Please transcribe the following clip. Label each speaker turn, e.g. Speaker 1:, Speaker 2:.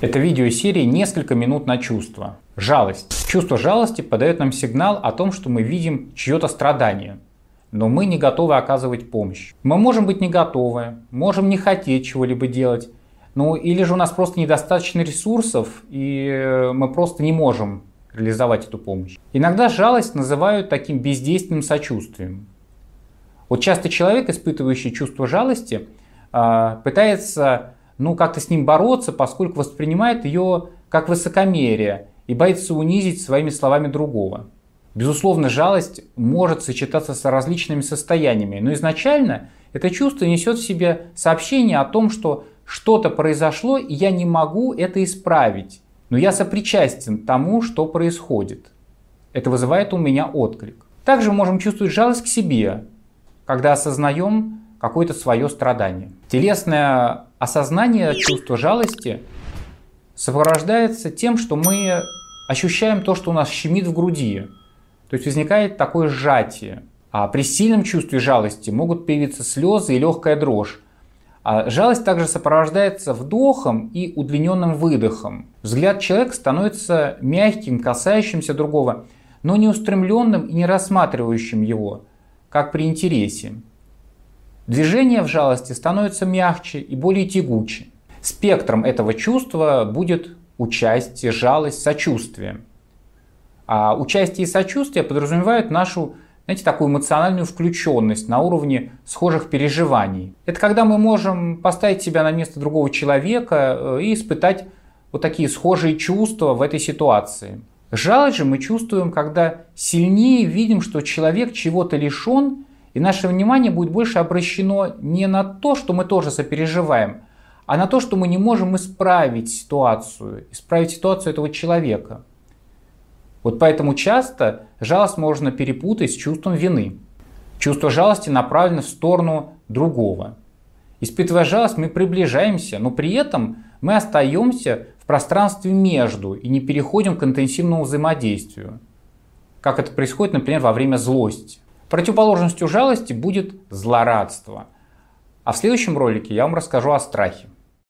Speaker 1: Это видео серии «Несколько минут на чувство». Жалость. Чувство жалости подает нам сигнал о том, что мы видим чье-то страдание, но мы не готовы оказывать помощь. Мы можем быть не готовы, можем не хотеть чего-либо делать, ну или же у нас просто недостаточно ресурсов, и мы просто не можем реализовать эту помощь. Иногда жалость называют таким бездейственным сочувствием. Вот часто человек, испытывающий чувство жалости, а, пытается ну, как-то с ним бороться, поскольку воспринимает ее как высокомерие и боится унизить своими словами другого. Безусловно, жалость может сочетаться с различными состояниями, но изначально это чувство несет в себе сообщение о том, что что-то произошло, и я не могу это исправить, но я сопричастен тому, что происходит. Это вызывает у меня отклик. Также можем чувствовать жалость к себе, когда осознаем какое-то свое страдание. Телесное осознание чувства жалости сопровождается тем, что мы ощущаем то, что у нас щемит в груди. То есть возникает такое сжатие. А при сильном чувстве жалости могут появиться слезы и легкая дрожь. А жалость также сопровождается вдохом и удлиненным выдохом. Взгляд человека становится мягким, касающимся другого, но не устремленным и не рассматривающим его, как при интересе. Движение в жалости становится мягче и более тягуче. Спектром этого чувства будет участие, жалость, сочувствие. А участие и сочувствие подразумевают нашу знаете, такую эмоциональную включенность на уровне схожих переживаний. Это когда мы можем поставить себя на место другого человека э, и испытать вот такие схожие чувства в этой ситуации. Жалость же мы чувствуем, когда сильнее видим, что человек чего-то лишен и наше внимание будет больше обращено не на то, что мы тоже сопереживаем, а на то, что мы не можем исправить ситуацию, исправить ситуацию этого человека. Вот поэтому часто жалость можно перепутать с чувством вины. Чувство жалости направлено в сторону другого. Испытывая жалость, мы приближаемся, но при этом мы остаемся в пространстве между и не переходим к интенсивному взаимодействию. Как это происходит, например, во время злости. Противоположностью жалости будет злорадство. А в следующем ролике я вам расскажу о страхе.